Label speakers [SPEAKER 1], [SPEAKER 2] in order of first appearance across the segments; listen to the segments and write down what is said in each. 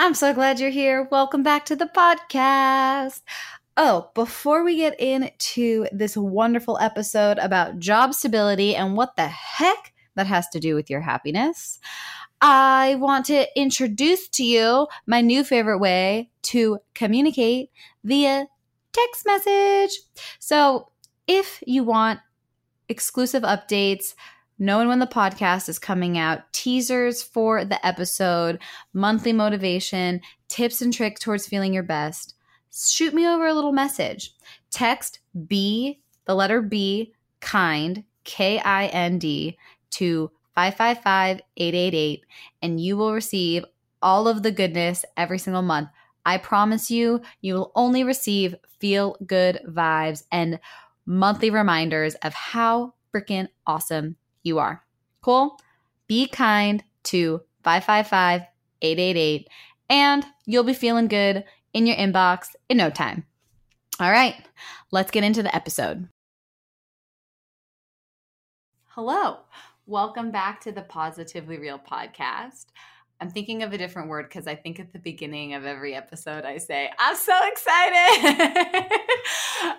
[SPEAKER 1] I'm so glad you're here. Welcome back to the podcast. Oh, before we get into this wonderful episode about job stability and what the heck that has to do with your happiness, I want to introduce to you my new favorite way to communicate via text message. So, if you want exclusive updates, knowing when the podcast is coming out, teasers for the episode, monthly motivation, tips and tricks towards feeling your best, shoot me over a little message. Text B, the letter B, kind, K I N D, to 555 888, and you will receive all of the goodness every single month. I promise you, you will only receive feel good vibes and monthly reminders of how freaking awesome you are. Cool? Be kind to 555 888, and you'll be feeling good in your inbox in no time. All right, let's get into the episode. Hello, welcome back to the Positively Real podcast. I'm thinking of a different word because I think at the beginning of every episode I say, I'm so excited.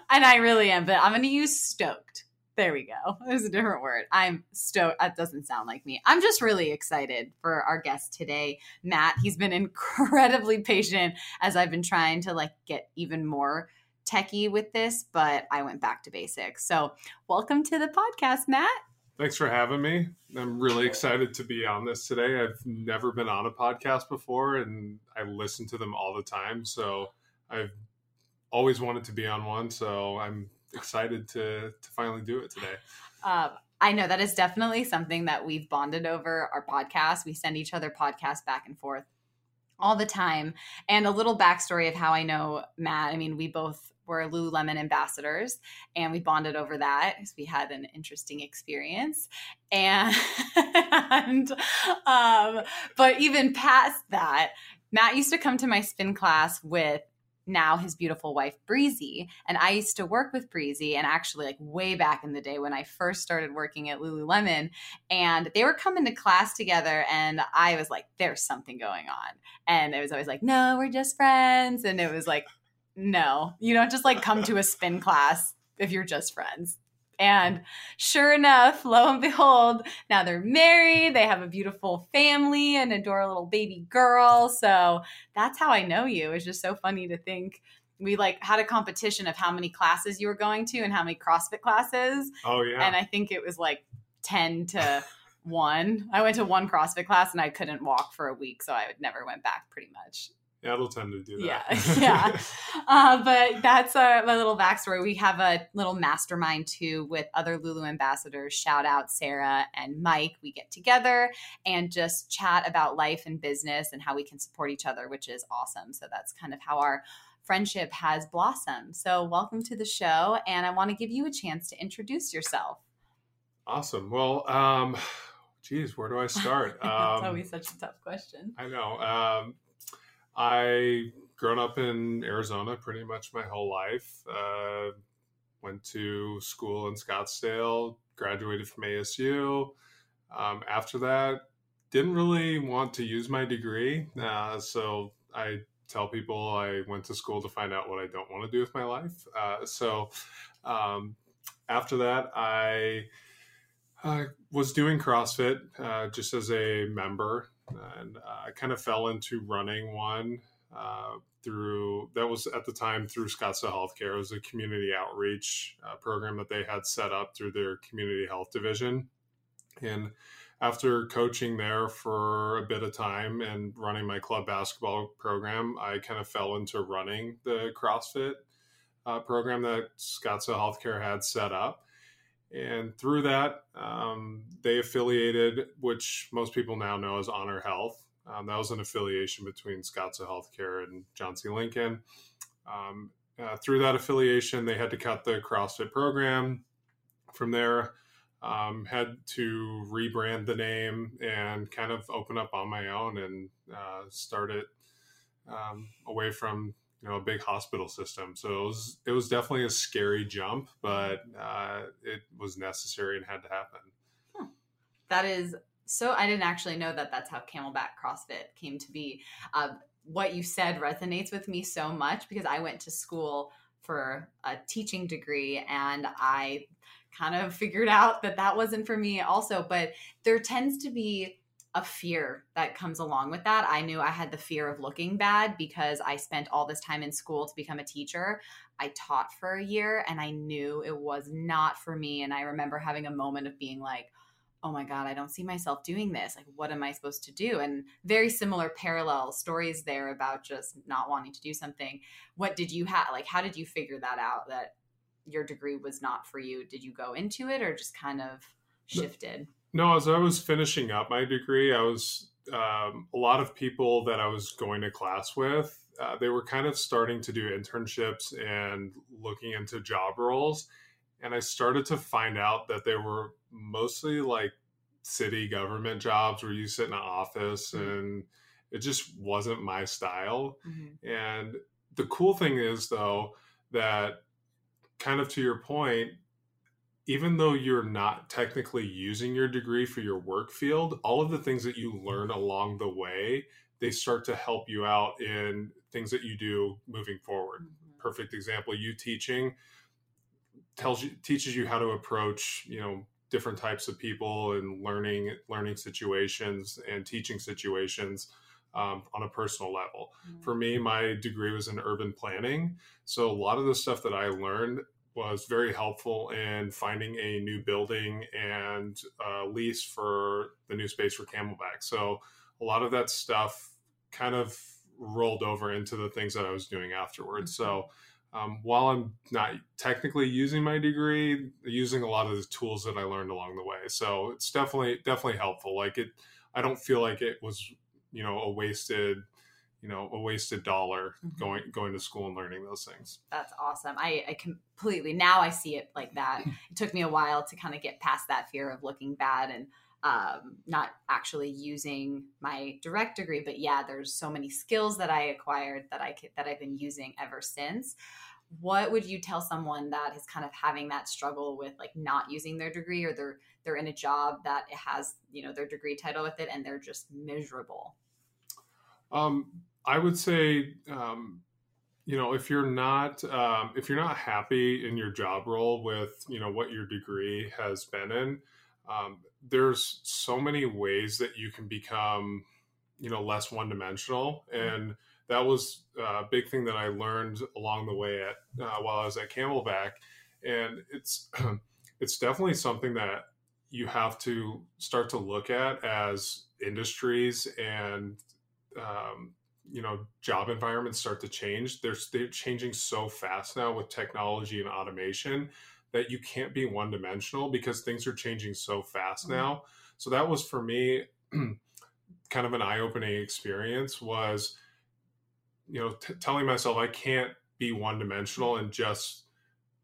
[SPEAKER 1] and I really am, but I'm going to use stoked there we go. There's a different word. I'm stoked. That doesn't sound like me. I'm just really excited for our guest today, Matt. He's been incredibly patient as I've been trying to like get even more techie with this, but I went back to basics. So, welcome to the podcast, Matt.
[SPEAKER 2] Thanks for having me. I'm really excited to be on this today. I've never been on a podcast before and I listen to them all the time. So, I've always wanted to be on one. So, I'm excited to to finally do it today.
[SPEAKER 1] Um, I know that is definitely something that we've bonded over our podcast. We send each other podcasts back and forth all the time. And a little backstory of how I know Matt. I mean, we both were Lululemon ambassadors and we bonded over that because we had an interesting experience. And, and um, but even past that, Matt used to come to my spin class with now his beautiful wife Breezy. And I used to work with Breezy and actually like way back in the day when I first started working at Lululemon and they were coming to class together and I was like, there's something going on. And it was always like, no, we're just friends. And it was like, no, you don't just like come to a spin class if you're just friends. And sure enough, lo and behold, now they're married. They have a beautiful family and adore a little baby girl. So that's how I know you. It's just so funny to think we like had a competition of how many classes you were going to and how many CrossFit classes.
[SPEAKER 2] Oh yeah.
[SPEAKER 1] And I think it was like 10 to 1. I went to one CrossFit class and I couldn't walk for a week, so I never went back pretty much.
[SPEAKER 2] Yeah, it'll tend to do
[SPEAKER 1] that. Yeah, yeah. Uh, but that's a, a, little backstory. We have a little mastermind too with other Lulu ambassadors. Shout out Sarah and Mike. We get together and just chat about life and business and how we can support each other, which is awesome. So that's kind of how our friendship has blossomed. So welcome to the show, and I want to give you a chance to introduce yourself.
[SPEAKER 2] Awesome. Well, um, geez, where do I start?
[SPEAKER 1] Um, it's always such a tough question.
[SPEAKER 2] I know. Um, I grown up in Arizona pretty much my whole life. Uh, went to school in Scottsdale, graduated from ASU. Um, after that, didn't really want to use my degree, uh, so I tell people I went to school to find out what I don't want to do with my life. Uh, so um, after that, I uh, was doing CrossFit uh, just as a member and uh, I kind of fell into running one uh, through that was at the time through Scottsdale Healthcare. It was a community outreach uh, program that they had set up through their community health division, and after coaching there for a bit of time and running my club basketball program, I kind of fell into running the CrossFit uh, program that Scottsdale Healthcare had set up and through that, um, they affiliated, which most people now know as Honor Health, Um, that was an affiliation between Scottsdale Healthcare and John C. Lincoln. Um, uh, through that affiliation, they had to cut the CrossFit program. From there, um, had to rebrand the name and kind of open up on my own and uh, start it um, away from you know a big hospital system. So it was it was definitely a scary jump, but uh, it was necessary and had to happen.
[SPEAKER 1] Hmm. That is so. I didn't actually know that that's how Camelback CrossFit came to be. Uh, what you said resonates with me so much because I went to school for a teaching degree and I kind of figured out that that wasn't for me also but there tends to be a fear that comes along with that. I knew I had the fear of looking bad because I spent all this time in school to become a teacher. I taught for a year and I knew it was not for me. And I remember having a moment of being like, oh my God, I don't see myself doing this. Like, what am I supposed to do? And very similar parallel stories there about just not wanting to do something. What did you have? Like, how did you figure that out that your degree was not for you? Did you go into it or just kind of shifted?
[SPEAKER 2] No, as I was finishing up my degree, I was um, a lot of people that I was going to class with. Uh, they were kind of starting to do internships and looking into job roles. And I started to find out that they were mostly like city government jobs where you sit in an office mm-hmm. and it just wasn't my style. Mm-hmm. And the cool thing is, though, that kind of to your point, even though you're not technically using your degree for your work field, all of the things that you learn along the way, they start to help you out in things that you do moving forward. Mm-hmm. Perfect example, you teaching tells you teaches you how to approach, you know, different types of people and learning learning situations and teaching situations um, on a personal level. Mm-hmm. For me, my degree was in urban planning, so a lot of the stuff that I learned was very helpful in finding a new building and uh, lease for the new space for Camelback. So a lot of that stuff kind of rolled over into the things that I was doing afterwards. So mm-hmm. um, while I'm not technically using my degree, using a lot of the tools that I learned along the way. So it's definitely definitely helpful. Like it, I don't feel like it was you know a wasted you know a wasted dollar mm-hmm. going going to school and learning those things.
[SPEAKER 1] That's awesome. I, I completely now i see it like that. It took me a while to kind of get past that fear of looking bad and um, not actually using my direct degree but yeah there's so many skills that i acquired that i could, that i've been using ever since. What would you tell someone that is kind of having that struggle with like not using their degree or they're they're in a job that has you know their degree title with it and they're just miserable?
[SPEAKER 2] Um, I would say, um, you know, if you're not um, if you're not happy in your job role with you know what your degree has been in, um, there's so many ways that you can become, you know, less one dimensional, mm-hmm. and that was a big thing that I learned along the way at uh, while I was at Camelback, and it's it's definitely something that you have to start to look at as industries and um, you know job environments start to change they're, they're changing so fast now with technology and automation that you can't be one dimensional because things are changing so fast mm-hmm. now so that was for me kind of an eye-opening experience was you know t- telling myself i can't be one dimensional and just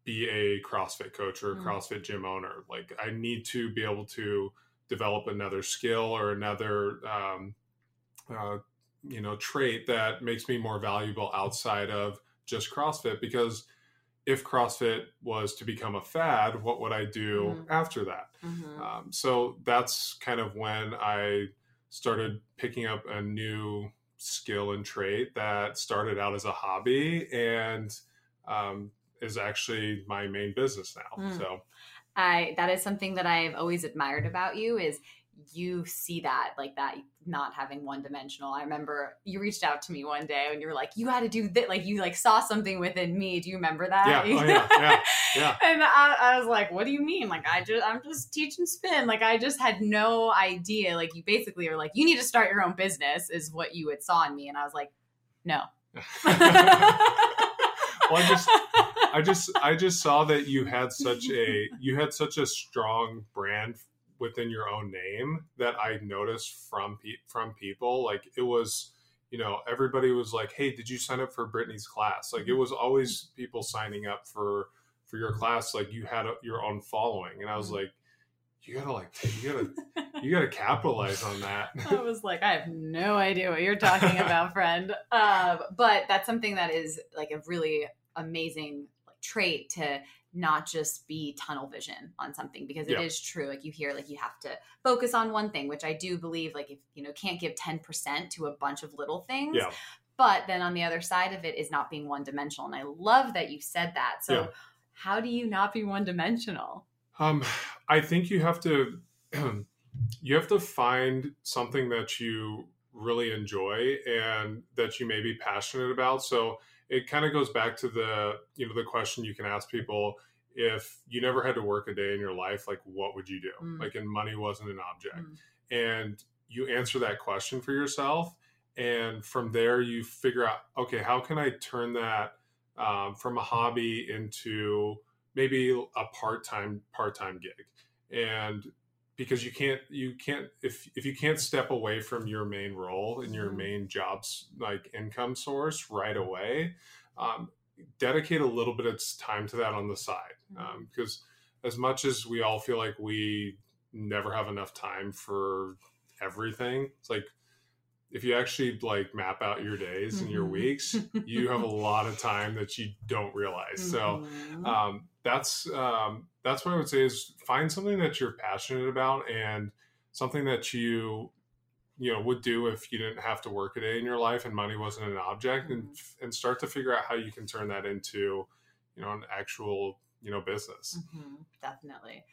[SPEAKER 2] be a crossfit coach or a mm-hmm. crossfit gym owner like i need to be able to develop another skill or another um, uh, you know trait that makes me more valuable outside of just CrossFit because if CrossFit was to become a fad, what would I do mm-hmm. after that? Mm-hmm. Um, so that's kind of when I started picking up a new skill and trait that started out as a hobby and um, is actually my main business now. Mm. So
[SPEAKER 1] I that is something that I've always admired about you is you see that like that not having one dimensional. I remember you reached out to me one day and you were like, you had to do that. Like you like saw something within me. Do you remember that?
[SPEAKER 2] Yeah. Oh, yeah. Yeah. yeah.
[SPEAKER 1] and I, I, was like, what do you mean? Like, I just, I'm just teaching spin. Like, I just had no idea. Like you basically were like, you need to start your own business is what you had saw in me. And I was like, no.
[SPEAKER 2] well, I just, I just, I just saw that you had such a, you had such a strong brand within your own name that I noticed from pe- from people. Like it was, you know, everybody was like, "Hey, did you sign up for Brittany's class?" Like it was always people signing up for for your class. Like you had a, your own following, and I was like, "You gotta like, you gotta, you gotta capitalize on that."
[SPEAKER 1] I was like, I have no idea what you're talking about, friend. Uh, but that's something that is like a really amazing trait to not just be tunnel vision on something because it is true like you hear like you have to focus on one thing which i do believe like if you know can't give 10% to a bunch of little things
[SPEAKER 2] Yeah.
[SPEAKER 1] but then on the other side of it is not being one dimensional and i love that you said that so
[SPEAKER 2] Yeah.
[SPEAKER 1] how do you not be one dimensional
[SPEAKER 2] Um, I think you have to you have to find something that you really enjoy and that you may be passionate about. So it kind of goes back to the you know the question you can ask people if you never had to work a day in your life, like what would you do?
[SPEAKER 1] Mm.
[SPEAKER 2] Like, and money wasn't an object,
[SPEAKER 1] Mm.
[SPEAKER 2] and you answer that question for yourself, and from there you figure out, okay, how can I turn that um, from a hobby into maybe a part-time part-time gig and because you can't you can't if if you can't step away from your main role and your
[SPEAKER 1] Mhm.
[SPEAKER 2] main jobs like income source right away um, dedicate a little bit of time to that on the side um, because as much as we all feel like we never have enough time for everything it's like if you actually like map out your days and your
[SPEAKER 1] Mhm.
[SPEAKER 2] weeks you have a lot of time that you don't realize so
[SPEAKER 1] Mhm.
[SPEAKER 2] um, that's um, that's what I would say is find something that you're passionate about and something that you you know would do if you didn't have to work a day in your life and money wasn't an object and and start to figure out how you can turn that into you know an actual you know business.
[SPEAKER 1] Mhm, definitely.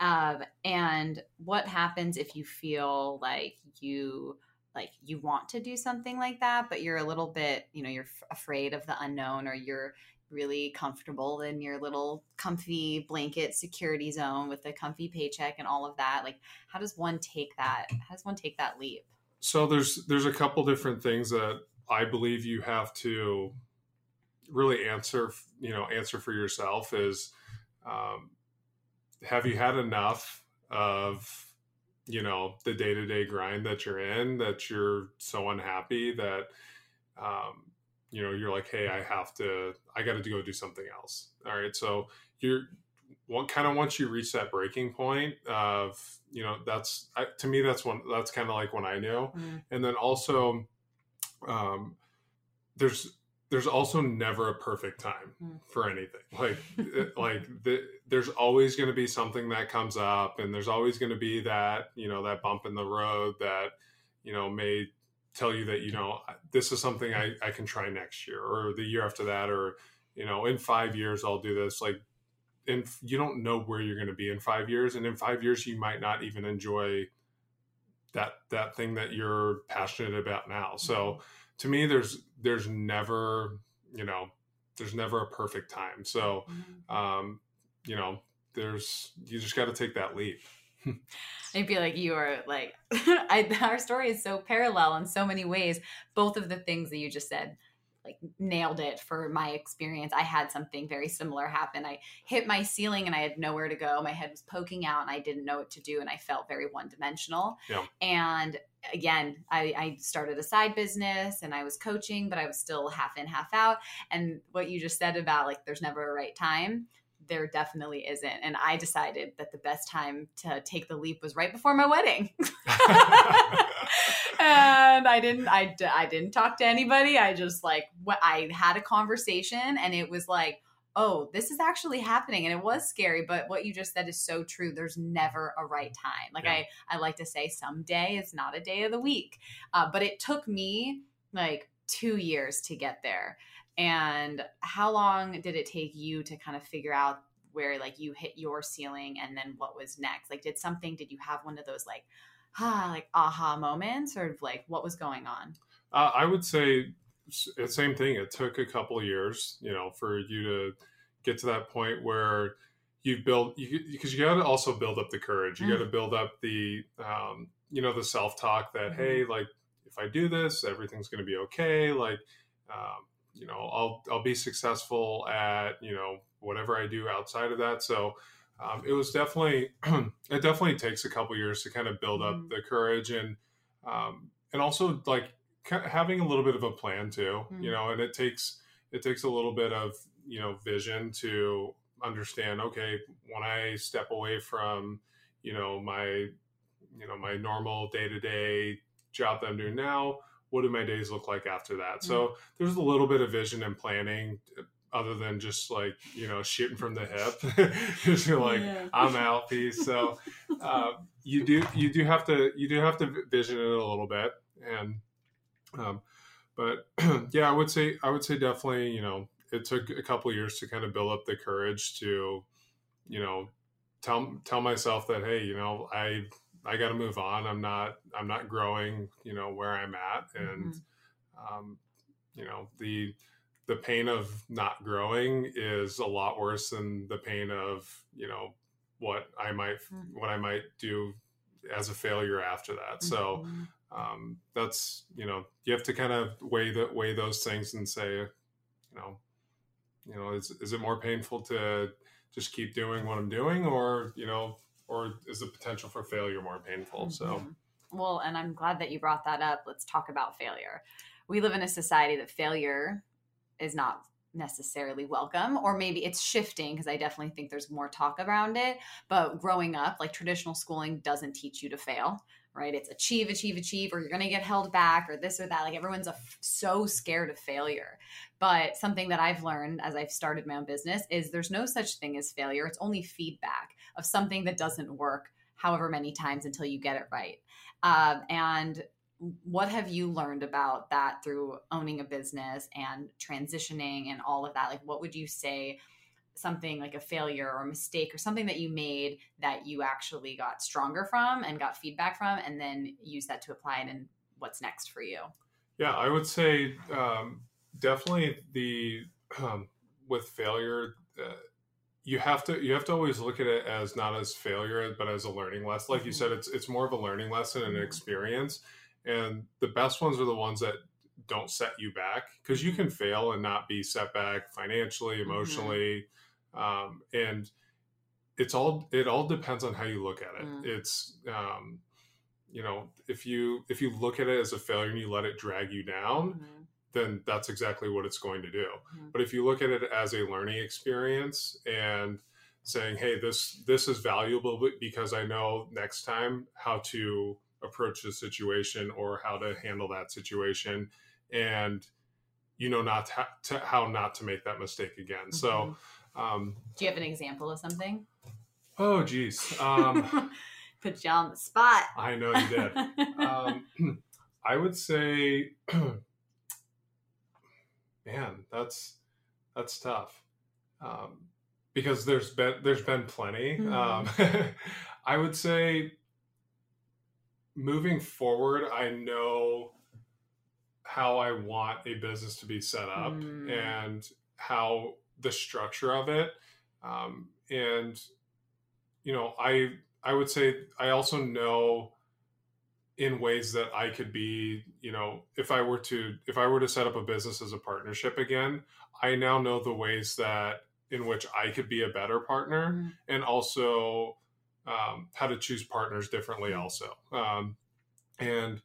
[SPEAKER 1] Um, and what happens if you feel like you like you want to do something like that, but you're a little bit, you know, you're f- afraid of the unknown, or you're really comfortable in your little comfy blanket security zone with the comfy paycheck and all of that. Like, how does one take that? How does one take that leap?
[SPEAKER 2] So there's there's a couple different things that I believe you have to really answer you know answer for yourself is um, have you had enough of you know the day-to-day grind that you're in that you're so unhappy that um, you know you're like hey i have to i got to go do something else. All right so you're what kind of once you reach that breaking point of you know that's I, to me that's one that's kind of like when i knew.
[SPEAKER 1] Mm,
[SPEAKER 2] and then also um, there's there's also never a perfect time
[SPEAKER 1] Mm.
[SPEAKER 2] for anything. Like like the, there's always going to be something that comes up and there's always going to be that you know that bump in the road that you know may tell you that you know this is something I, I can try next year or the year after that or you know in five years i'll do this. Like and you don't know where you're going to be in five years and in five years you might not even enjoy that that thing that you're passionate about now. So to me there's there's never you know there's never a perfect time. So
[SPEAKER 1] mhm.
[SPEAKER 2] um you know there's you just got to take that leap
[SPEAKER 1] I feel like you are like I, our story is so parallel in so many ways. Both of the things that you just said, like nailed it for my experience. I had something very similar happen. I hit my ceiling and I had nowhere to go. My head was poking out and I didn't know what to do and I felt very one dimensional.
[SPEAKER 2] Yeah.
[SPEAKER 1] And again, I, I started a side business and I was coaching, but I was still half in, half out. And what you just said about like there's never a right time there definitely isn't. And I decided that the best time to take the leap was right before my wedding. and I didn't, I, I didn't talk to anybody. I just like, I had a conversation and it was like, oh, this is actually happening. And it was scary, but what you just said is so true. There's never a right time. Like
[SPEAKER 2] Yeah.
[SPEAKER 1] I, I like to say someday is not a day of the week. Uh, but it took me like two years to get there. And how long did it take you to kind of figure out where like you hit your ceiling and then what was next? Like, did something, did you have one of those like, ah, like aha moments or like what was going on?
[SPEAKER 2] uh, i would say the same thing it took a couple of years you know for you to get to that point where you've built you because you got to also build up the courage you
[SPEAKER 1] Mm.
[SPEAKER 2] got to build up the um, you know the self-talk that
[SPEAKER 1] Mhm.
[SPEAKER 2] hey like if i do this everything's going to be okay like um, you know i'll i'll be successful at you know whatever i do outside of that so um, it was definitely it definitely takes a couple years to kind of build up
[SPEAKER 1] Mhm.
[SPEAKER 2] the courage and um, and also like having a little bit of a plan too
[SPEAKER 1] Mhm.
[SPEAKER 2] you know and it takes it takes a little bit of you know vision to understand okay when i step away from you know my you know my normal day-to-day job that i'm doing now what do my days look like after that? So there's a little bit of vision and planning uh, other than just like you know shooting from the hip just you're like
[SPEAKER 1] Yeah.
[SPEAKER 2] i'm out peace. So uh, you do you do have to you do have to vision it a little bit and um, but yeah i would say i would say definitely you know it took a couple years to kind of build up the courage to you know tell tell myself that hey you know i i got to move on i'm not i'm not growing you know where i'm at and um, you know the the pain of not growing is a lot worse than the pain of you know what i might
[SPEAKER 1] Mhm.
[SPEAKER 2] what i might do as a failure after that so
[SPEAKER 1] Mhm.
[SPEAKER 2] um, that's you know you have to kind of weigh the weigh those things and say you know you know is, is it more painful to just keep doing what i'm doing or you know or is the potential for failure more painful so
[SPEAKER 1] Mhm. well, and I'm glad that you brought that up. Let's talk about failure. We live in a society that failure is not necessarily welcome, or maybe it's shifting because I definitely think there's more talk around it. But growing up, like traditional schooling doesn't teach you to fail, right? It's achieve, achieve, achieve, or you're going to get held back, or this or that. Like everyone's so scared of failure. But something that I've learned as I've started my own business is there's no such thing as failure. It's only feedback of something that doesn't work however many times until you get it right. Um, and what have you learned about that through owning a business and transitioning and all of that? Like, what would you say something like a failure or a mistake or something that you made that you actually got stronger from and got feedback from, and then use that to apply it in what's next for you?
[SPEAKER 2] Yeah, I would say um, definitely the um, with failure, uh, you have to you have to always look at it as not as failure, but as a learning lesson. Like you
[SPEAKER 1] Mhm.
[SPEAKER 2] said, it's it's more of a learning lesson and an
[SPEAKER 1] Mhm.
[SPEAKER 2] experience. And the best ones are the ones that don't set you back because you can fail and not be set back financially, emotionally, um, and it's all it all depends on how you look at it.
[SPEAKER 1] Mm.
[SPEAKER 2] It's um, you know if you if you look at it as a failure and you let it drag you down
[SPEAKER 1] Mhm.
[SPEAKER 2] Then that's exactly what it's going to do
[SPEAKER 1] Mhm.
[SPEAKER 2] but if you look at it as a learning experience and saying hey this this is valuable because i know next time how to approach the situation or how to handle that situation and you know not to, to how not to make that mistake again so um
[SPEAKER 1] Do you have an example of something?
[SPEAKER 2] oh geez um
[SPEAKER 1] Put you on the spot.
[SPEAKER 2] i know you did um, I would say, man, that's that's tough um, because there's been there's been plenty.
[SPEAKER 1] Mhm.
[SPEAKER 2] Um, I would say, moving forward, I know how I want a business to be set up
[SPEAKER 1] Mm.
[SPEAKER 2] and how the structure of it, um, and you know, I I would say I also know in ways that I could be, you know, if I were to if I were to set up a business as a partnership again, I now know the ways that in which I could be a better partner
[SPEAKER 1] Mhm.
[SPEAKER 2] and also um, how to choose partners differently
[SPEAKER 1] Mhm.
[SPEAKER 2] also um, and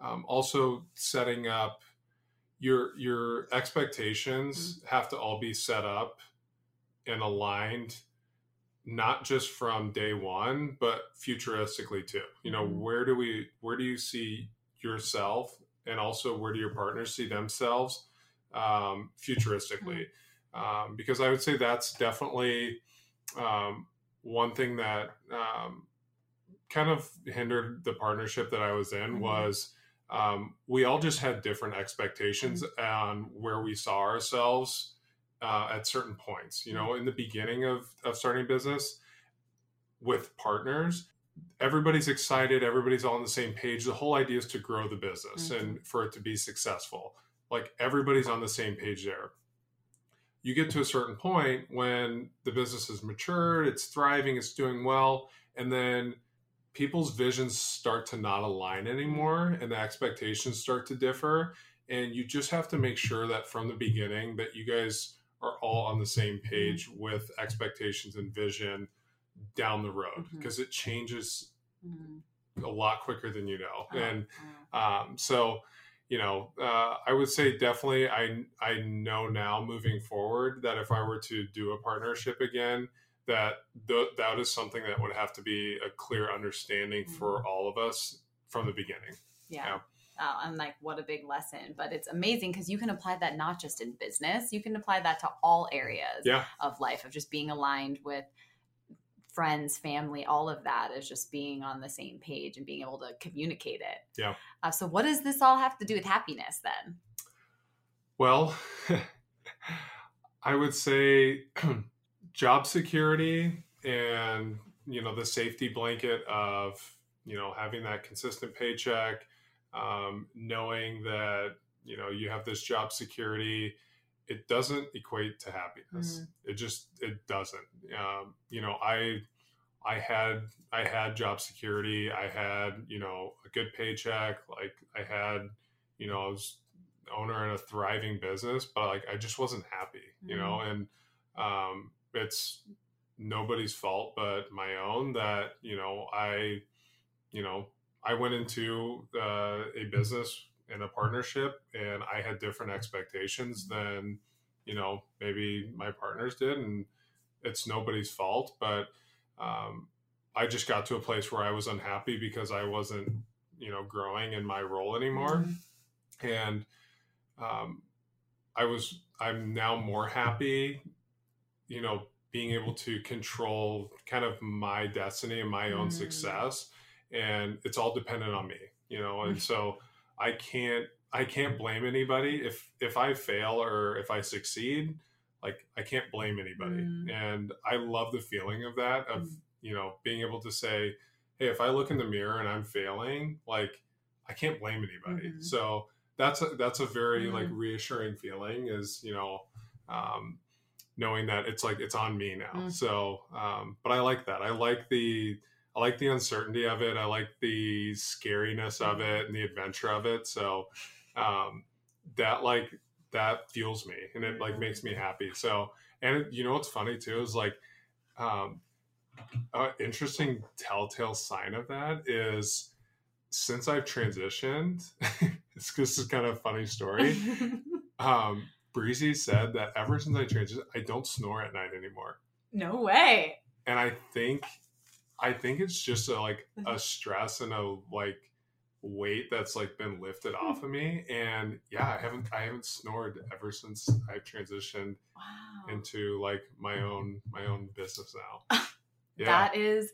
[SPEAKER 2] um, also setting up your your expectations have to all be set up and aligned not just from day one but futuristically too you know
[SPEAKER 1] Mhm.
[SPEAKER 2] where do we where do you see yourself and also where do your partners see themselves um, futuristically um, because i would say that's definitely um, one thing that um, kind of hindered the partnership that i was in
[SPEAKER 1] Mhm.
[SPEAKER 2] was um, we all just had different expectations on where we saw ourselves uh, at certain points. You know, mm-hmm. in the beginning of, of starting business with partners, everybody's excited, everybody's all on the same page. The whole idea is to grow the business and mm-hmm. for it to be successful. Like everybody's on the same page there. You get to a certain point when the business is matured, it's thriving, it's doing well, and then people's visions start to not align anymore mm-hmm. and the expectations start to differ and you just have to make sure that from the beginning that you guys are all on the same page with expectations and vision down the road because it changes
[SPEAKER 1] Mm.
[SPEAKER 2] a lot quicker than you know.
[SPEAKER 1] Oh,
[SPEAKER 2] And
[SPEAKER 1] oh.
[SPEAKER 2] um, so, you know, uh, I would say definitely I I know now moving forward that if I were to do a partnership again, that th- that is something that would have to be a clear understanding for all of us from the beginning.
[SPEAKER 1] Yeah.
[SPEAKER 2] Yeah.
[SPEAKER 1] Uh, I'm like, what a big lesson. But it's amazing because you can apply that not just in business, you can apply that to all areas
[SPEAKER 2] Yeah.
[SPEAKER 1] of life, of just being aligned with friends, family, all of that is just being on the same page and being able to communicate it.
[SPEAKER 2] Yeah.
[SPEAKER 1] Uh, so, what does this all have to do with happiness then?
[SPEAKER 2] Well, I would say job security and you know the safety blanket of you know having that consistent paycheck, um, knowing that you know you have this job security. It doesn't equate to happiness. It just it doesn't. Um, you know, I I had I had job security. I had you know a good paycheck. Like I had you know I was owner in a thriving business, but like I just wasn't happy, you know, and um, it's nobody's fault but my own that you know I, you know, I went into uh, a business in a partnership and I had different expectations than you know maybe my partners did, and it's nobody's fault, but um, I just got to a place where I was unhappy because I wasn't you know growing in my role anymore
[SPEAKER 1] Mhm.
[SPEAKER 2] and um, I was I'm now more happy, you know, being able to control kind of my destiny and my own
[SPEAKER 1] Mm.
[SPEAKER 2] success, and it's all dependent on me, you know, and
[SPEAKER 1] Mm.
[SPEAKER 2] so I can't I can't blame anybody if if I fail or if I succeed, like I can't blame anybody,
[SPEAKER 1] Mm.
[SPEAKER 2] and I love the feeling of that of
[SPEAKER 1] Mm.
[SPEAKER 2] you know being able to say, hey, if I look in the mirror and I'm failing, like I can't blame anybody,
[SPEAKER 1] Mhm.
[SPEAKER 2] so that's a that's a very
[SPEAKER 1] Mm.
[SPEAKER 2] like reassuring feeling is you know um knowing that it's like it's on me now
[SPEAKER 1] Mm.
[SPEAKER 2] so um but i like that i like the i like the uncertainty of it i like the scariness of
[SPEAKER 1] Mm-hmm.
[SPEAKER 2] it and the adventure of it so um that like that fuels me and it like makes me happy so and you know what's funny too is like um an interesting telltale sign of that is since I've transitioned, it's this is kind of a funny story. Um, Breezy said that ever since I transitioned, I don't snore at night anymore,
[SPEAKER 1] no way.
[SPEAKER 2] and I think, I think it's just a like mm-hmm. a stress and a like weight that's like been lifted hmm. off of me, and yeah, I haven't I haven't snored ever since I've transitioned
[SPEAKER 1] Wow.
[SPEAKER 2] into like my mm-hmm. own my own business now. Yeah,
[SPEAKER 1] That is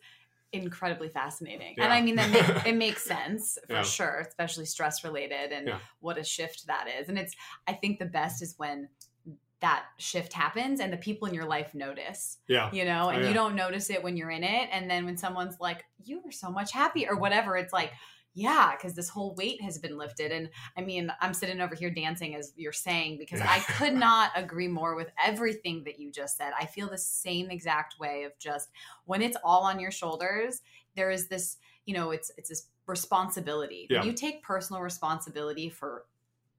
[SPEAKER 1] incredibly fascinating. And I mean that make, it makes sense for
[SPEAKER 2] Yeah.
[SPEAKER 1] sure, especially stress related and
[SPEAKER 2] Yeah.
[SPEAKER 1] what a shift that is. And it's I think the best is when that shift happens and the people in your life notice,
[SPEAKER 2] yeah,
[SPEAKER 1] you know, oh, and
[SPEAKER 2] Oh, yeah.
[SPEAKER 1] you don't notice it when you're in it. And then when someone's like, you were so much happy or whatever, it's like, yeah, because this whole weight has been lifted. And I mean, I'm sitting over here dancing as you're saying, because I could not agree more with everything that you just said. I feel the same exact way of just when it's all on your shoulders, there is this, you know, it's it's this responsibility.
[SPEAKER 2] Yeah.
[SPEAKER 1] When you take personal responsibility for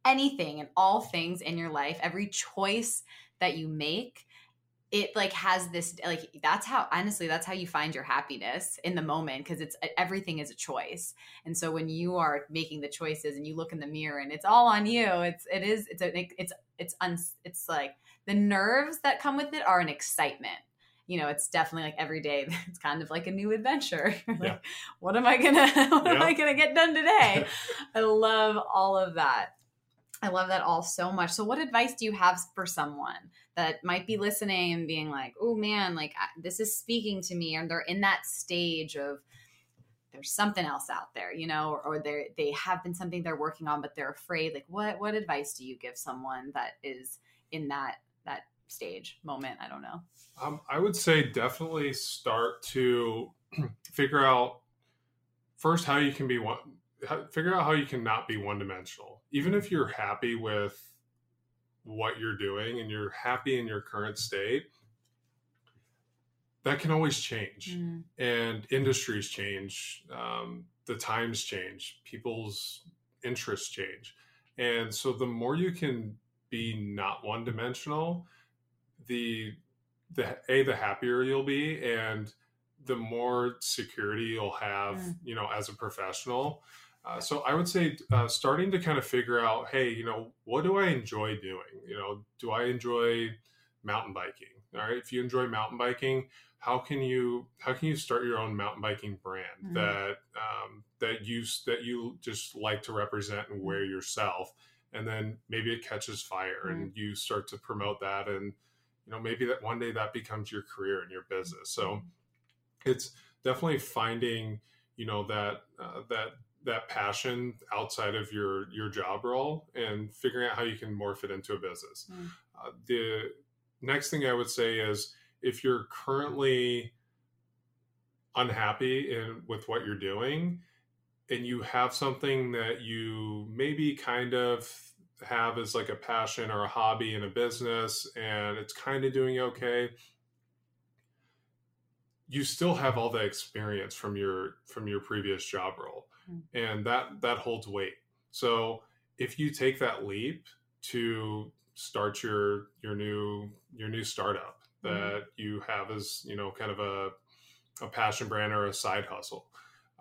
[SPEAKER 1] anything and all things in your life, every choice that you make, it like has this like that's how honestly that's how you find your happiness in the moment because it's everything is a choice. And so when you are making the choices and you look in the mirror and it's all on you it's it is it's a it's it's un, it's like the nerves that come with it are an excitement. You know it's definitely like every day it's kind of like a new adventure. Like
[SPEAKER 2] Yeah.
[SPEAKER 1] what am i gonna what am i gonna get done today? I love all of that I love that all so much. So, what advice do you have for someone that might be listening and being like, "Oh man, like this is speaking to me," and they're in that stage of there's something else out there, you know, or, or they they have been something they're working on, but they're afraid. Like, what what advice do you give someone that is in that that stage moment? I don't know.
[SPEAKER 2] Um, I would say definitely start to figure out first how you can be one. Figure out how you can not be one dimensional. Even if you're happy with what you're doing and you're happy in your current state, that can always change.
[SPEAKER 1] Mm,
[SPEAKER 2] And industries change, um, the times change, people's interests change. And so the more you can be not one dimensional, the the a the happier you'll be and the more security you'll have,
[SPEAKER 1] Mm.
[SPEAKER 2] you know, as a professional. Uh, so I would say uh, starting to kind of figure out, hey, you know, what do I enjoy doing? You know, do I enjoy mountain biking? All right, if you enjoy mountain biking, how can you how can you start your own mountain biking brand
[SPEAKER 1] Mhm.
[SPEAKER 2] that um, that you that you just like to represent and wear yourself, and then maybe it catches fire and you start to promote that, and you know maybe that one day that becomes your career and your business. So it's definitely finding you know that uh, that that passion outside of your your job role and figuring out how you can morph it into a business.
[SPEAKER 1] Mm.
[SPEAKER 2] Uh, the next thing I would say is if you're currently unhappy in with what you're doing and you have something that you maybe kind of have as like a passion or a hobby in a business and it's kind of doing okay you still have all the experience from your from your previous job role. And that that holds weight so if you take that leap to start your your new your new startup
[SPEAKER 1] Mhm.
[SPEAKER 2] that you have as you know kind of a a passion brand or a side hustle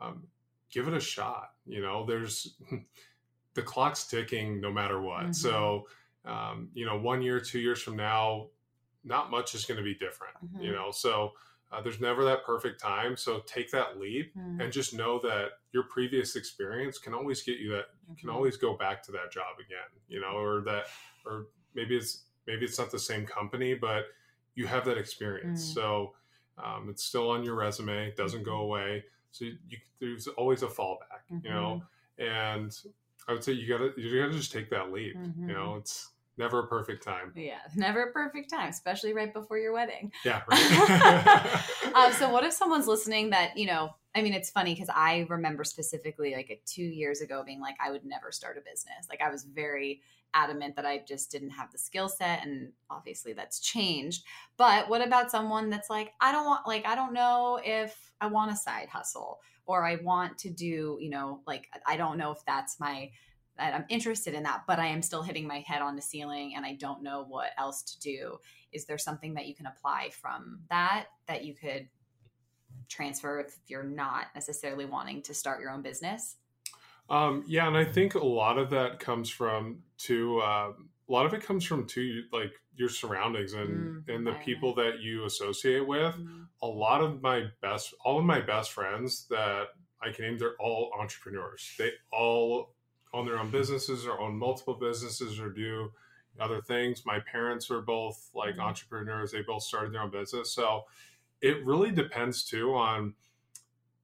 [SPEAKER 2] um, give it a shot you know there's the clock's ticking no matter what
[SPEAKER 1] Mhm.
[SPEAKER 2] so um, you know one year two years from now not much is going to be different you
[SPEAKER 1] Mhm.
[SPEAKER 2] know so uh, there's never that perfect time so take that leap
[SPEAKER 1] Mm.
[SPEAKER 2] and just know that your previous experience can always get you that you can
[SPEAKER 1] Mhm.
[SPEAKER 2] always go back to that job again you know or that or maybe it's maybe it's not the same company but you have that experience
[SPEAKER 1] Mm.
[SPEAKER 2] so um, it's still on your resume doesn't go
[SPEAKER 1] Mhm.
[SPEAKER 2] away so you, you, there's always a fallback you know and i would say you gotta you gotta just take that leap you know it's never a perfect time.
[SPEAKER 1] Yeah, never a perfect time, especially right before your wedding.
[SPEAKER 2] yeah right.
[SPEAKER 1] Um, so what if someone's listening that you know i mean it's funny because i remember specifically like two years ago being like i would never start a business. Like i was very adamant that i just didn't have the skill set and obviously that's changed. But what about someone that's like i don't want like i don't know if i want a side hustle or i want to do you know like i don't know if that's my that i'm interested in that but i am still hitting my head on the ceiling and i don't know what else to do is there something that you can apply from that that you could transfer if you're not necessarily wanting to start your own business
[SPEAKER 2] Um, yeah, and I think a lot of that comes from to um, a lot of it comes from to like your surroundings and
[SPEAKER 1] Mm,
[SPEAKER 2] and the people that you associate with. A lot of my best, all of my best friends that I can name, they're all entrepreneurs. They all own their own businesses or own multiple businesses or do other things. My parents are both like
[SPEAKER 1] Mhm.
[SPEAKER 2] entrepreneurs. They both started their own business. So it really depends too on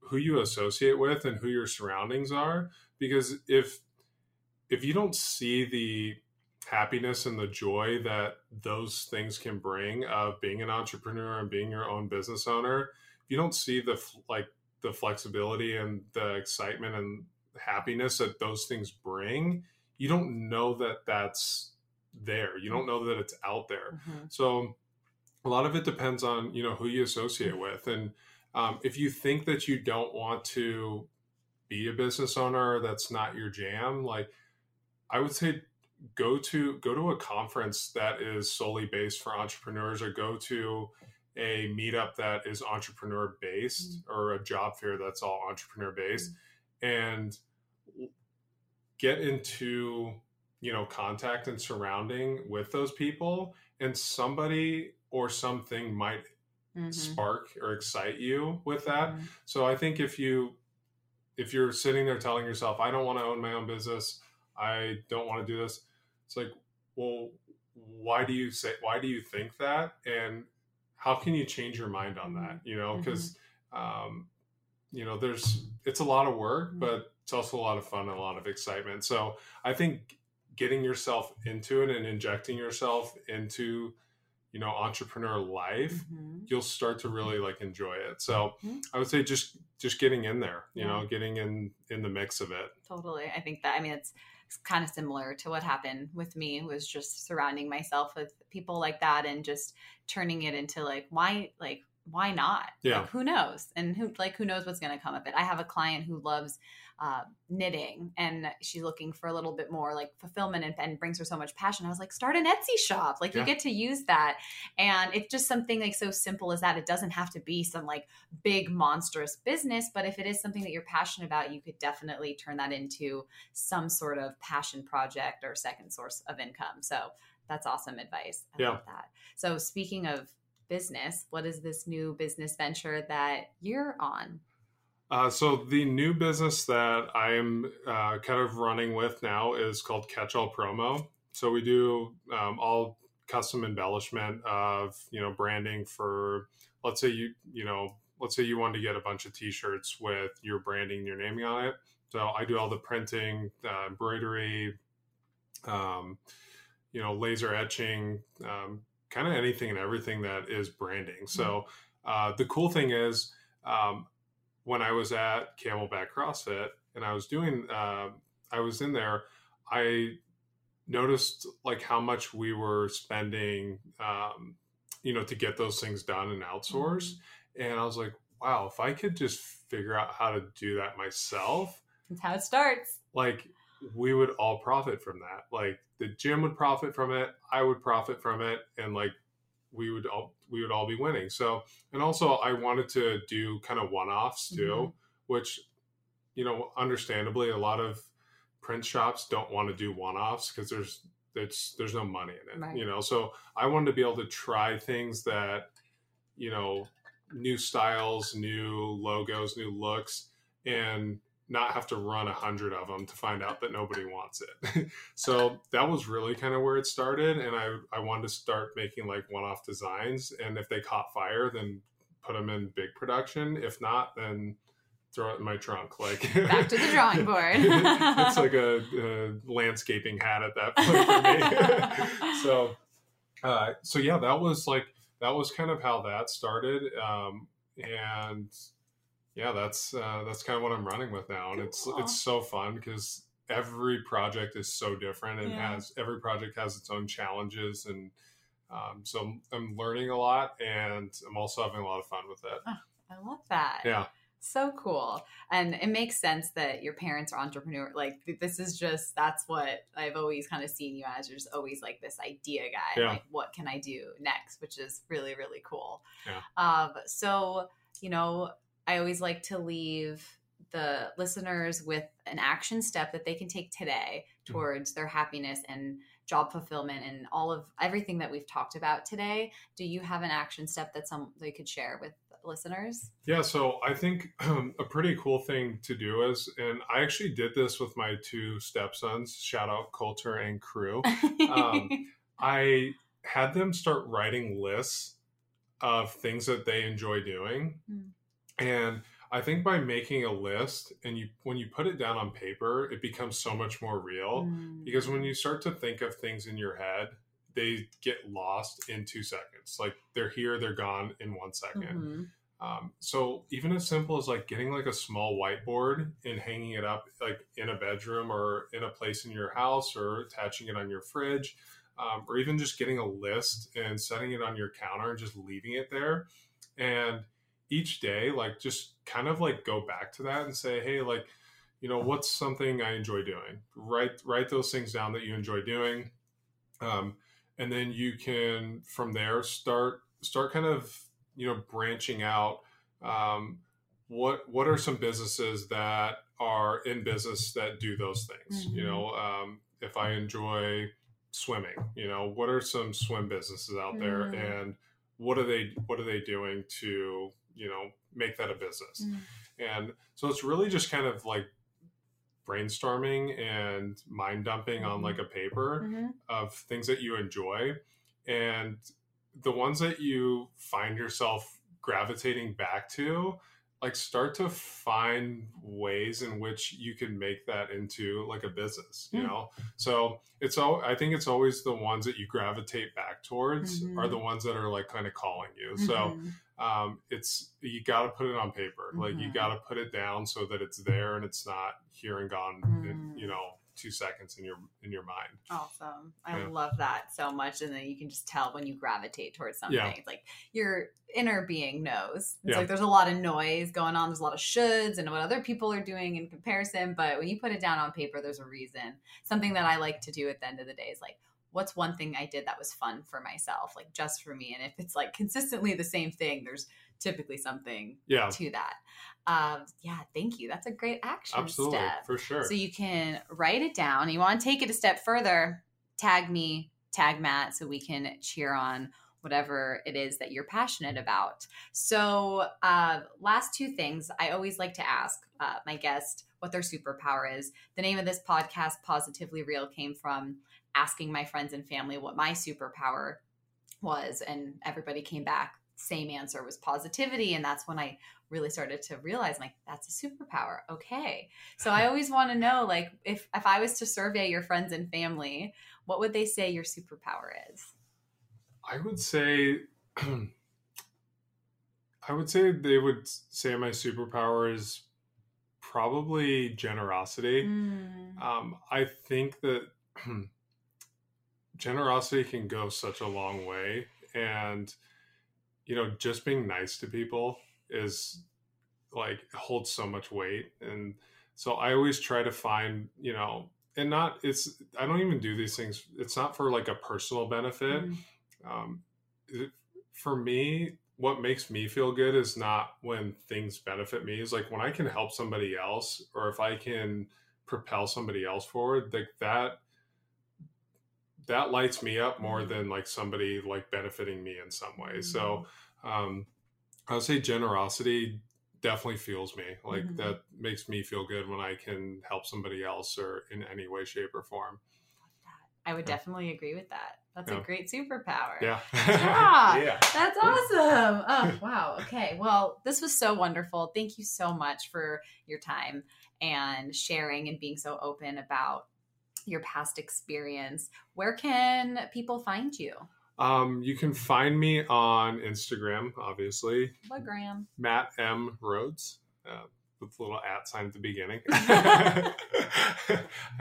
[SPEAKER 2] who you associate with and who your surroundings are because if if you don't see the happiness and the joy that those things can bring of being an entrepreneur and being your own business owner if you don't see the like the flexibility and the excitement and happiness that those things bring you don't know that that's there. You don't know that it's out there.
[SPEAKER 1] Mhm.
[SPEAKER 2] so a lot of it depends on you know who you associate with, and um, if you think that you don't want to be a business owner, that's not your jam. Like I would say, go to go to a conference that is solely based for entrepreneurs, or go to a meetup that is entrepreneur based, or a job fair that's all entrepreneur based, and get into you know contact and surrounding with those people and somebody or something might
[SPEAKER 1] Mhm.
[SPEAKER 2] spark or excite you with that.
[SPEAKER 1] Mhm.
[SPEAKER 2] so i think if you if you're sitting there telling yourself i don't want to own my own business. I don't want to do this it's like well why do you say why do you think that? And how can you change your mind on that? You know because um you know there's it's a lot of work
[SPEAKER 1] Mhm.
[SPEAKER 2] but it's also a lot of fun and a lot of excitement so i think getting yourself into it and injecting yourself into you know entrepreneur life
[SPEAKER 1] Mhm.
[SPEAKER 2] you'll start to really like enjoy it so
[SPEAKER 1] Mhm.
[SPEAKER 2] i would say just just getting in there you
[SPEAKER 1] Yeah.
[SPEAKER 2] know getting in in the mix of it
[SPEAKER 1] Totally. I think that, I mean, it's, it's kind of similar to what happened with me was just surrounding myself with people like that and just turning it into like, why, like, why not?
[SPEAKER 2] Yeah.
[SPEAKER 1] Like, who knows? And who like who knows what's going to come of it? I have a client who loves uh, knitting and she's looking for a little bit more like fulfillment and, and brings her so much passion. I was like, start an Etsy shop. Like
[SPEAKER 2] Yeah.
[SPEAKER 1] you get to use that. And it's just something like so simple as that. It doesn't have to be some like big monstrous business, but if it is something that you're passionate about, you could definitely turn that into some sort of passion project or second source of income. So that's awesome advice. I
[SPEAKER 2] Yeah.
[SPEAKER 1] love that. So speaking of business, what is this new business venture that you're on?
[SPEAKER 2] Uh, so the new business that I am uh, kind of running with now is called Catch All Promo. So we do um, all custom embellishment of you know branding for let's say you you know let's say you want to get a bunch of T-shirts with your branding, your naming on it. So I do all the printing, uh, embroidery, um, you know, laser etching, um, kind of anything and everything that is branding. So uh, the cool thing is. Um, when I was at Camelback CrossFit and I was doing, uh, I was in there, I noticed like how much we were spending, um, you know, to get those things done and outsource. And I was like, wow, if I could just figure out how to do that myself,
[SPEAKER 1] That's how it starts.
[SPEAKER 2] like we would all profit from that. Like the gym would profit from it, I would profit from it, and like we would all we would all be winning. So and also I wanted to do kind of one offs too,
[SPEAKER 1] Mhm.
[SPEAKER 2] which you know understandably a lot of print shops don't want to do one offs because there's it's there's no money in it.
[SPEAKER 1] Right.
[SPEAKER 2] You know, so I wanted to be able to try things that you know new styles, new logos, new looks, and not have to run a hundred of them to find out that nobody wants it. so that was really kind of where it started, and I I wanted to start making like one-off designs, and if they caught fire, then put them in big production. If not, then throw it in my trunk. Like
[SPEAKER 1] Back to the drawing board.
[SPEAKER 2] it's like a, a landscaping hat at that point for me. so, uh, so yeah, that was like that was kind of how that started, um, and yeah, that's uh, that's kind of what I'm running with now, and it's
[SPEAKER 1] Cool.
[SPEAKER 2] it's so fun because every project is so different and
[SPEAKER 1] Yeah.
[SPEAKER 2] has every project has its own challenges and. Um, so I'm, learning a lot, and I'm also having a lot of fun with it.
[SPEAKER 1] I love that.
[SPEAKER 2] Yeah,
[SPEAKER 1] So cool. And it makes sense that your parents are entrepreneur. Like this is just that's what I've always kind of seen you as. You're just always like this idea guy.
[SPEAKER 2] Yeah.
[SPEAKER 1] Like what can I do next? Which is really, really cool.
[SPEAKER 2] Yeah.
[SPEAKER 1] Um, so, you know, I always like to leave the listeners with an action step that they can take today
[SPEAKER 2] Mhm.
[SPEAKER 1] towards their happiness and job fulfillment and all of everything that we've talked about today. Do you have an action step that some they could share with listeners?
[SPEAKER 2] Yeah, so I think um, a pretty cool thing to do is, and I actually did this with my two stepsons, shout out Coulter and Crew. Um, I had them start writing lists of things that they enjoy doing.
[SPEAKER 1] Mm.
[SPEAKER 2] And I think by making a list and you when you put it down on paper, it becomes so much more real
[SPEAKER 1] Mm.
[SPEAKER 2] because when you start to think of things in your head, they get lost in 2 seconds. Like they're here, they're gone in 1 second.
[SPEAKER 1] Mhm.
[SPEAKER 2] Um, so even as simple as like getting like a small whiteboard and hanging it up like in a bedroom or in a place in your house or attaching it on your fridge, um, or even just getting a list and setting it on your counter and just leaving it there. And each day, like just kind of like go back to that and say, hey, like, you know, what's something I enjoy doing? Write write those things down that you enjoy doing. Um, and then you can from there start start kind of you know branching out um, what what are some businesses that are in business that do those things you
[SPEAKER 1] Mhm.
[SPEAKER 2] know um, if i enjoy swimming you know what are some swim businesses out there
[SPEAKER 1] Mm.
[SPEAKER 2] and what are they what are they doing to you know make that a business
[SPEAKER 1] Mm.
[SPEAKER 2] and so it's really just kind of like brainstorming and mind dumping on
[SPEAKER 1] Mhm.
[SPEAKER 2] like a paper
[SPEAKER 1] Mhm.
[SPEAKER 2] of things that you enjoy and the ones that you find yourself gravitating back to like start to find ways in which you can make that into like a business you
[SPEAKER 1] Mm.
[SPEAKER 2] know so it's all i think it's always the ones that you gravitate back towards
[SPEAKER 1] Mhm.
[SPEAKER 2] are the ones that are like kind of calling you so
[SPEAKER 1] Mhm.
[SPEAKER 2] Um, it's you got to put it on paper like you
[SPEAKER 1] Mhm.
[SPEAKER 2] got to put it down so that it's there and it's not here and gone in,
[SPEAKER 1] Mm.
[SPEAKER 2] you know two seconds in your in your mind.
[SPEAKER 1] Awesome. I
[SPEAKER 2] Yeah.
[SPEAKER 1] love that so much. And then you can just tell when you gravitate towards something.
[SPEAKER 2] Yeah.
[SPEAKER 1] It's like your inner being knows. It's
[SPEAKER 2] Yeah.
[SPEAKER 1] like there's a lot of noise going on. There's a lot of shoulds and what other people are doing in comparison. But when you put it down on paper, there's a reason. Something that I like to do at the end of the day is like, what's one thing I did that was fun for myself, like just for me? And if it's like consistently the same thing, there's typically something
[SPEAKER 2] Yeah,
[SPEAKER 1] to that. Um, yeah, thank you. That's a great action
[SPEAKER 2] absolutely,
[SPEAKER 1] step.
[SPEAKER 2] for sure.
[SPEAKER 1] So you can write it down. You want to take it a step further, tag me, tag Matt, so we can cheer on whatever it is that you're passionate about. So, uh, last two things I always like to ask uh, my guest what their superpower is. The name of this podcast, Positively Real, came from asking my friends and family what my superpower was, and everybody came back. Same answer was positivity. And that's when I really started to realize like that's a superpower okay so i always want to know like if if i was to survey your friends and family what would they say your superpower is
[SPEAKER 2] I would say, I would say they would say my superpower is probably generosity.
[SPEAKER 1] Mm.
[SPEAKER 2] Um, I think that generosity can go such a long way, and you know, just being nice to people is like holds so much weight, and so I always try to find, you know, and not it's I don't even do these things. It's not for like a personal benefit
[SPEAKER 1] Mm.
[SPEAKER 2] um, it, for me what makes me feel good is not when things benefit me is like when i can help somebody else or if i can propel somebody else forward like that that lights me up more
[SPEAKER 1] Mhm.
[SPEAKER 2] than like somebody like benefiting me in some way so
[SPEAKER 1] Mm-hmm.
[SPEAKER 2] um i would say generosity definitely fuels me like
[SPEAKER 1] Mhm.
[SPEAKER 2] that makes me feel good when i can help somebody else or in any way shape or form
[SPEAKER 1] i would
[SPEAKER 2] Yeah.
[SPEAKER 1] definitely agree with that that's a great superpower
[SPEAKER 2] yeah
[SPEAKER 1] Yeah.
[SPEAKER 2] yeah
[SPEAKER 1] That's awesome. Oh, wow. Okay. Well, this was so wonderful. Thank you so much for your time and sharing and being so open about your past experience. Where can people find you?
[SPEAKER 2] Um, you can find me on Instagram, obviously,
[SPEAKER 1] What Graham?
[SPEAKER 2] Matt M Rhodes, uh, with a little at sign at the beginning. I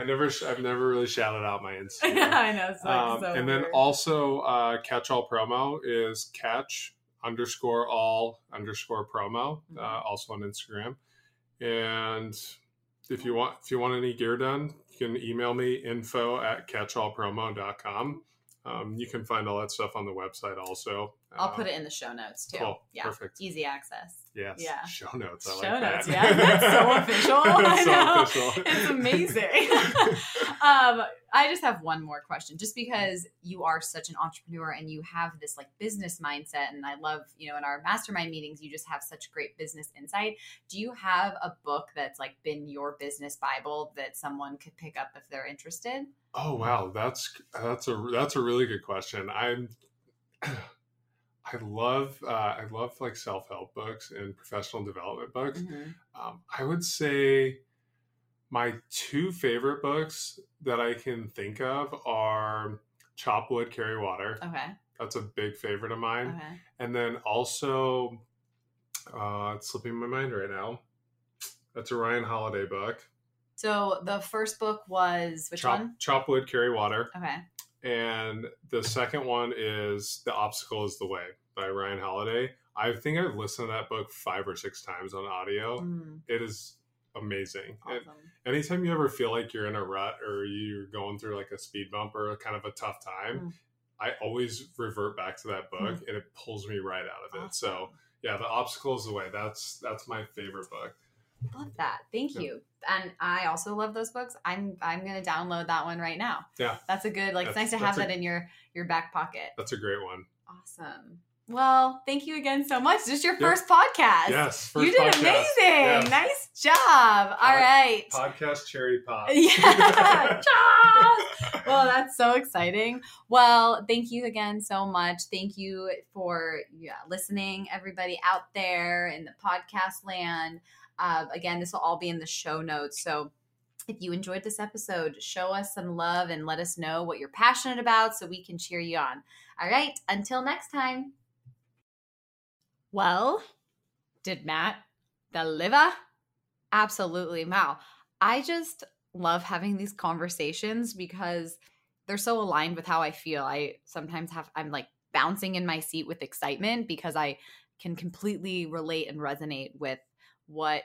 [SPEAKER 2] never, I've never really shouted out my Instagram.
[SPEAKER 1] I know. Like
[SPEAKER 2] Um,
[SPEAKER 1] so
[SPEAKER 2] and then
[SPEAKER 1] weird.
[SPEAKER 2] also, uh, catch all promo is catch underscore all underscore promo, uh,
[SPEAKER 1] Mhm.
[SPEAKER 2] also on Instagram. And if you want, if you want any gear done, you can email me info at catchallpromo.com. Um, you can find all that stuff on the website also.
[SPEAKER 1] I'll
[SPEAKER 2] Uh,
[SPEAKER 1] put it in the show notes too.
[SPEAKER 2] Cool.
[SPEAKER 1] Yeah.
[SPEAKER 2] Perfect.
[SPEAKER 1] Easy access.
[SPEAKER 2] Yes.
[SPEAKER 1] Yeah.
[SPEAKER 2] Show notes. I like that.
[SPEAKER 1] Show
[SPEAKER 2] like
[SPEAKER 1] notes,
[SPEAKER 2] that.
[SPEAKER 1] yeah. That's so official. I
[SPEAKER 2] It's so
[SPEAKER 1] know.
[SPEAKER 2] official.
[SPEAKER 1] It's amazing. um, I just have one more question, just because you are such an entrepreneur and you have this like business mindset, and I love, you know, in our mastermind meetings, you just have such great business insight. Do you have a book that's like been your business bible that someone could pick up if they're interested?
[SPEAKER 2] Oh wow, that's that's a that's a really good question. I'm I love uh, I love like self help books and professional development books. Um, I would say my two favorite books that I can think of are Chop Wood, Carry Water.
[SPEAKER 1] Okay.
[SPEAKER 2] That's a big favorite of mine.
[SPEAKER 1] Okay.
[SPEAKER 2] And then also, uh, it's slipping my mind right now. That's a Ryan Holiday book.
[SPEAKER 1] So the first book was which
[SPEAKER 2] Chop,
[SPEAKER 1] one?
[SPEAKER 2] Chop Wood, Carry Water.
[SPEAKER 1] Okay.
[SPEAKER 2] And the second one is The Obstacle is the Way by Ryan Holiday. I think I've listened to that book five or six times on audio.
[SPEAKER 1] Mm,
[SPEAKER 2] It is amazing.
[SPEAKER 1] Awesome.
[SPEAKER 2] anytime you ever feel like you're in a rut or you're going through like a speed bump or a kind of a tough time,
[SPEAKER 1] Mm.
[SPEAKER 2] I always revert back to that book and it pulls me right out of it. So yeah, The Obstacle is the Way. That's that's my favorite book.
[SPEAKER 1] Love that. Thank
[SPEAKER 2] Yeah.
[SPEAKER 1] you. And I also love those books. I'm I'm gonna download that one right now.
[SPEAKER 2] Yeah.
[SPEAKER 1] That's a good like it's nice to have
[SPEAKER 2] a-
[SPEAKER 1] that in your your back pocket.
[SPEAKER 2] That's a great one.
[SPEAKER 1] Awesome. Well, thank you again so much. This is your
[SPEAKER 2] Yep.
[SPEAKER 1] first podcast.
[SPEAKER 2] Yes, first
[SPEAKER 1] you did
[SPEAKER 2] podcast.
[SPEAKER 1] amazing.
[SPEAKER 2] Yes.
[SPEAKER 1] Nice job. All
[SPEAKER 2] Pod-
[SPEAKER 1] right.
[SPEAKER 2] Podcast Cherry Pop.
[SPEAKER 1] Yeah. Well, that's so exciting. Well, thank you again so much. Thank you for yeah, listening, everybody out there in the podcast land. Uh, again, this will all be in the show notes. So if you enjoyed this episode, show us some love and let us know what you're passionate about so we can cheer you on. All right. Until next time. Well, did Matt deliver? Absolutely. Wow. I just love having these conversations because they're so aligned with how I feel. I sometimes have, I'm like bouncing in my seat with excitement because I can completely relate and resonate with what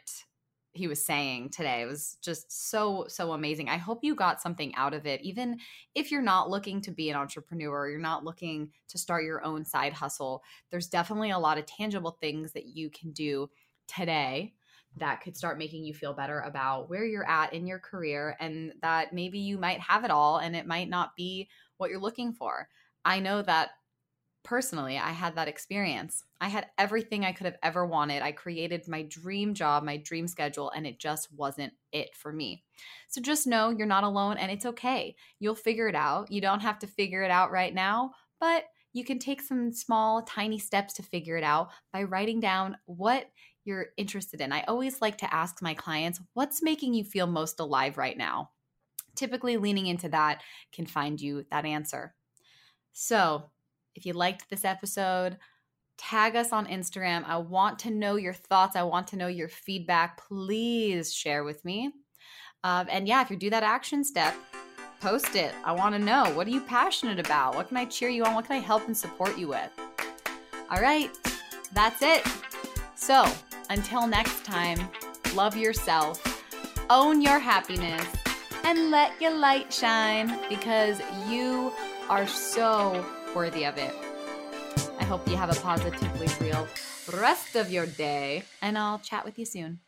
[SPEAKER 1] he was saying today. It was just so, so amazing. I hope you got something out of it. Even if you're not looking to be an entrepreneur, you're not looking to start your own side hustle, there's definitely a lot of tangible things that you can do today that could start making you feel better about where you're at in your career and that maybe you might have it all and it might not be what you're looking for. I know that personally, I had that experience. I had everything I could have ever wanted. I created my dream job, my dream schedule, and it just wasn't it for me. So just know you're not alone and it's okay. You'll figure it out. You don't have to figure it out right now, but you can take some small, tiny steps to figure it out by writing down what you're interested in. I always like to ask my clients, what's making you feel most alive right now? Typically, leaning into that can find you that answer. So, if you liked this episode, tag us on Instagram. I want to know your thoughts. I want to know your feedback. Please share with me. Um, and yeah, if you do that action step, post it. I want to know what are you passionate about? What can I cheer you on? What can I help and support you with? All right, that's it. So until next time, love yourself, own your happiness, and let your light shine because you are so worthy of it. I hope you have a positively real rest of your day, and I'll chat with you soon.